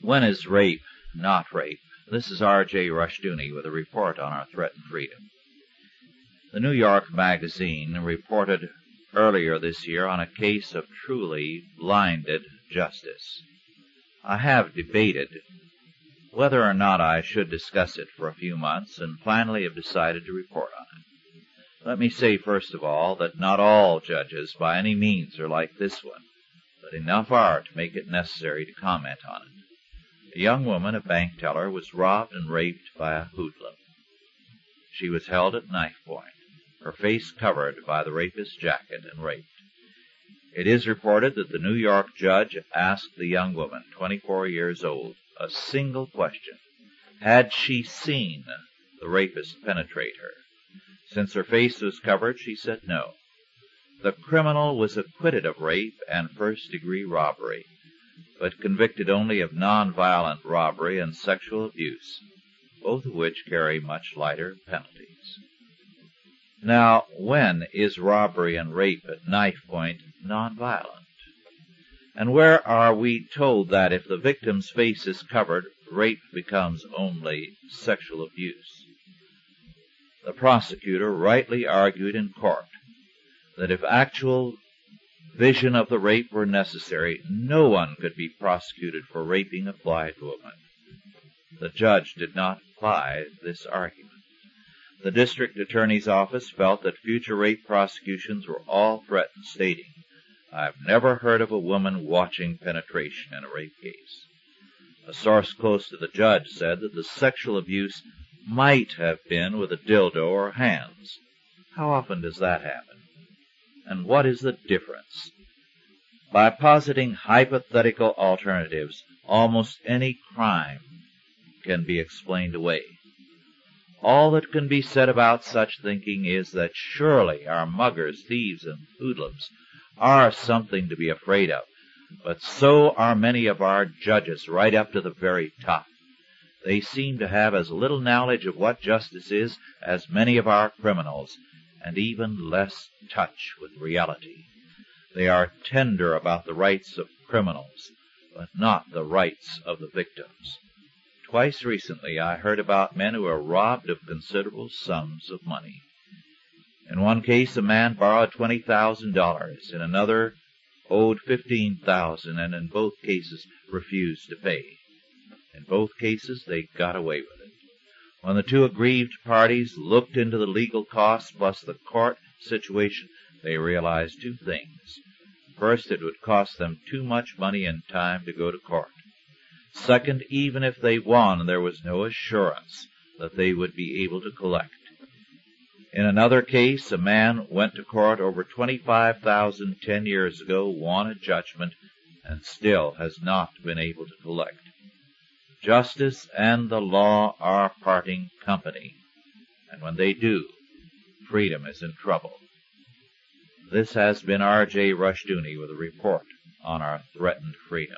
When is rape not rape? This is R.J. Rushdoony with a report on our threatened freedom. The New York Magazine reported earlier this year on a case of truly blinded justice. I have debated whether or not I should discuss it for a few months, and finally have decided to report on it. Let me say first of all that not all judges by any means are like this one, enough are to make it necessary to comment on it. A young woman, a bank teller, was robbed and raped by a hoodlum. She was held at knife point, her face covered by the rapist's jacket, and raped. It is reported that the New York judge asked the young woman, 24 years old, a single question. Had she seen the rapist penetrate her? Since her face was covered, she said no. The criminal was acquitted of rape and first degree robbery but convicted only of non-violent robbery and sexual abuse, both of which carry much lighter penalties. Now, when is robbery and rape at knife point non-violent? And where are we told that if the victim's face is covered, rape becomes only sexual abuse? The prosecutor rightly argued in court that if actual vision of the rape were necessary, no one could be prosecuted for raping a blind woman. The judge did not apply this argument. The district attorney's office felt that future rape prosecutions were all threatened, stating, I've never heard of a woman watching penetration in a rape case. A source close to the judge said that the sexual abuse might have been with a dildo or hands. How often does that happen? And what is the difference? By positing hypothetical alternatives, almost any crime can be explained away. All that can be said about such thinking is that surely our muggers, thieves, and hoodlums are something to be afraid of, but so are many of our judges right up to the very top. They seem to have as little knowledge of what justice is as many of our criminals, and even less touch with reality. They are tender about the rights of criminals, but not the rights of the victims. Twice recently I heard about men who were robbed of considerable sums of money. In one case a man borrowed twenty thousand dollars, in another owed fifteen thousand, and in both cases refused to pay. In both cases they got away with it. When the two aggrieved parties looked into the legal costs plus the court situation, they realized two things. First, it would cost them too much money and time to go to court. Second, even if they won, there was no assurance that they would be able to collect. In another case, a man went to court over twenty-five thousand ten years ago, won a judgment, and still has not been able to collect. Justice and the law are parting company, and when they do, freedom is in trouble. This has been R.J. Rushdoony with a report on our threatened freedom.